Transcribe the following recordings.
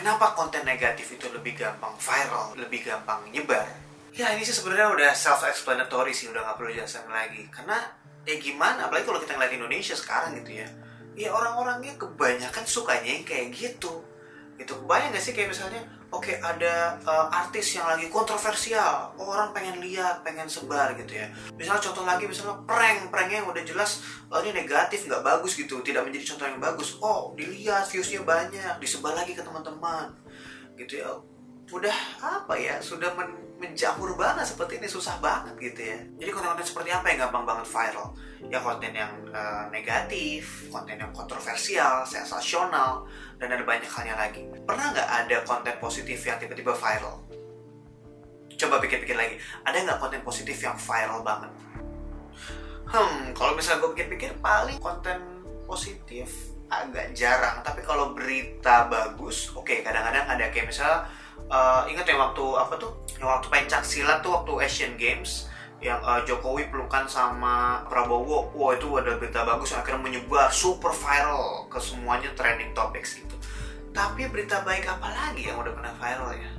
kenapa konten negatif itu lebih gampang viral, lebih gampang nyebar? Ya ini sih sebenarnya udah self-explanatory sih, udah nggak perlu jelasin lagi. Karena ya gimana, apalagi kalau kita ngeliat Indonesia sekarang gitu ya. Ya orang-orangnya kebanyakan sukanya yang kayak gitu. Gitu, kebayang gak sih kayak misalnya, oke ada uh, artis yang lagi kontroversial, oh, orang pengen lihat, pengen sebar gitu ya. Misalnya contoh lagi, misalnya prank, pranknya yang udah jelas, oh ini negatif, nggak bagus gitu, tidak menjadi contoh yang bagus. Oh dilihat, viewsnya banyak, disebar lagi ke teman-teman, gitu ya. Udah apa ya, sudah men menjamur banget seperti ini susah banget gitu ya. Jadi konten-konten seperti apa yang gampang banget viral? Ya konten yang uh, negatif konten yang kontroversial sensasional dan ada banyak halnya lagi. Pernah nggak ada konten positif yang tiba-tiba viral? Coba pikir-pikir lagi ada nggak konten positif yang viral banget? Hmm kalau misalnya gue pikir-pikir paling konten positif agak jarang. Tapi kalau berita bagus oke okay, kadang-kadang ada kayak misalnya uh, ingat ya waktu apa tuh yang waktu pencak silat tuh waktu Asian Games yang uh, Jokowi pelukan sama Prabowo, wah itu ada berita bagus yang akhirnya menyebar super viral ke semuanya trending topics gitu. Tapi berita baik apa lagi yang udah pernah viral ya?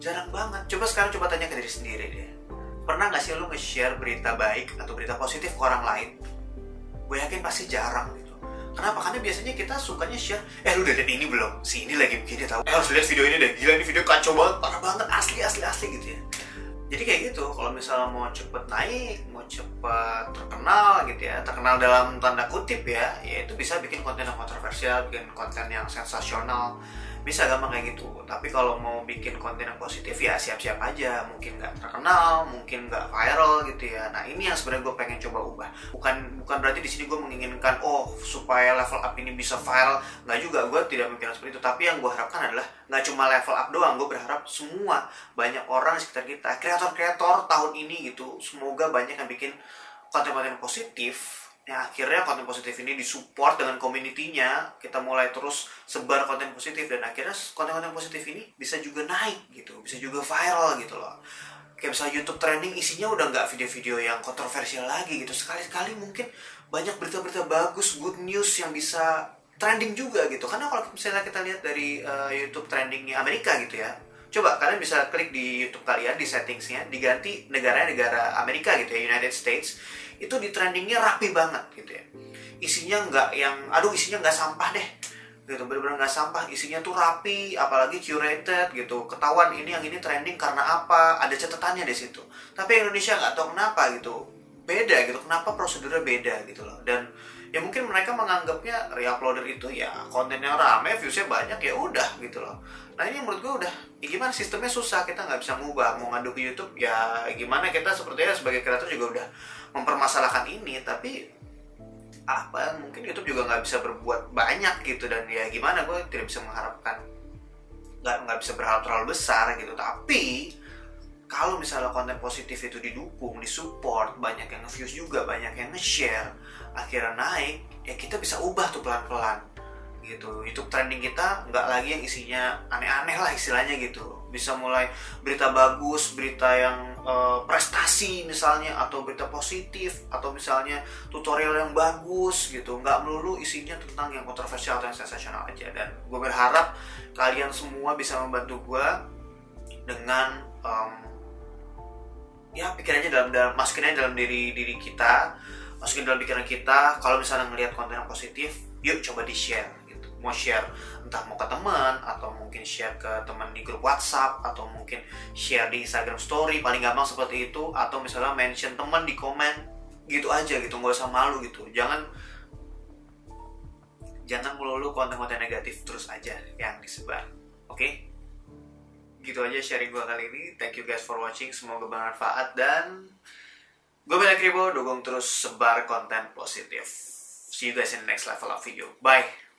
Jarang banget. Coba sekarang coba tanya ke diri sendiri deh. Pernah nggak sih lu nge-share berita baik atau berita positif ke orang lain? Gue yakin pasti jarang gitu. Kenapa? Karena biasanya kita sukanya share, eh lu udah lihat ini belum? Si ini lagi begini tau. Eh harus lihat video ini deh. Gila ini video kacau banget, parah banget, asli asli asli gitu ya. Jadi kayak gitu, kalau misalnya mau cepet naik, mau cepet terkenal gitu ya, terkenal dalam tanda kutip ya, ya itu bisa bikin konten yang kontroversial, bikin konten yang sensasional, bisa gampang kayak gitu. Tapi kalau mau bikin konten yang positif ya siap-siap aja, mungkin nggak terkenal, mungkin nggak viral gitu ya. Nah ini yang sebenarnya gue pengen coba ubah. Bukan bukan berarti di sini gue menginginkan oh supaya level up ini bisa viral, nggak juga. Gue tidak memikirkan seperti itu. Tapi yang gue harapkan adalah nggak cuma level up doang. Gue berharap semua banyak orang di sekitar kita, kreator-kreator tahun ini gitu, semoga banyak yang bikin konten-konten positif. Ya akhirnya konten positif ini disupport dengan community-nya. Kita mulai terus sebar konten positif dan akhirnya konten-konten positif ini bisa juga naik gitu bisa juga viral gitu loh. Kayak misalnya YouTube trending isinya udah nggak video-video yang kontroversial lagi gitu. Sekali-sekali mungkin banyak berita-berita bagus good news yang bisa trending juga gitu. Karena kalau misalnya kita lihat dari uh, YouTube trendingnya Amerika gitu ya coba kalian bisa klik di YouTube kalian di settingsnya diganti negaranya negara Amerika gitu ya United States. Itu di trendingnya rapi banget gitu ya. Isinya nggak yang aduh isinya nggak sampah deh. Gitu bener-bener nggak sampah. Isinya tuh rapi apalagi curated gitu. Ketahuan ini yang ini trending karena apa. Ada catatannya di situ. Tapi Indonesia nggak tahu kenapa gitu beda gitu kenapa prosedurnya beda gitu loh. Dan ya mungkin mereka menganggapnya reuploader itu ya kontennya rame viewsnya banyak ya udah gitu loh. Nah ini menurut gue udah ya gimana sistemnya susah kita nggak bisa ngubah. Mau ngadu ke YouTube ya gimana kita sepertinya sebagai kreator juga udah mempermasalahkan ini. Tapi apa mungkin YouTube juga nggak bisa berbuat banyak gitu. Dan ya gimana gue tidak bisa mengharapkan nggak nggak bisa berharap terlalu besar gitu. Tapi kalau misalnya konten positif itu didukung, disupport, banyak yang nge-views juga, banyak yang nge-share, akhirnya naik, ya kita bisa ubah tuh pelan-pelan gitu. YouTube trending kita nggak lagi yang isinya aneh-aneh lah istilahnya gitu. Bisa mulai berita bagus, berita yang uh, prestasi misalnya, atau berita positif, atau misalnya tutorial yang bagus gitu. Nggak melulu isinya tentang yang kontroversial atau yang sensasional aja. Dan gue berharap kalian semua bisa membantu gue dengan um, ya pikir aja dalam, dalam masukin aja dalam diri diri kita masukin dalam pikiran kita kalau misalnya ngelihat konten yang positif yuk coba di share gitu. Mau share entah mau ke teman atau mungkin share ke teman di grup WhatsApp atau mungkin share di Instagram Story paling gampang seperti itu atau misalnya mention teman di komen gitu aja gitu. Nggak usah malu gitu. Jangan jangan melulu konten-konten negatif terus aja yang disebar oke? okay? Gitu aja sharing gue kali ini. Thank you guys for watching. Semoga bermanfaat. Dan gue banyak ribu dukung terus sebar konten positif. See you guys in the next level of video. Bye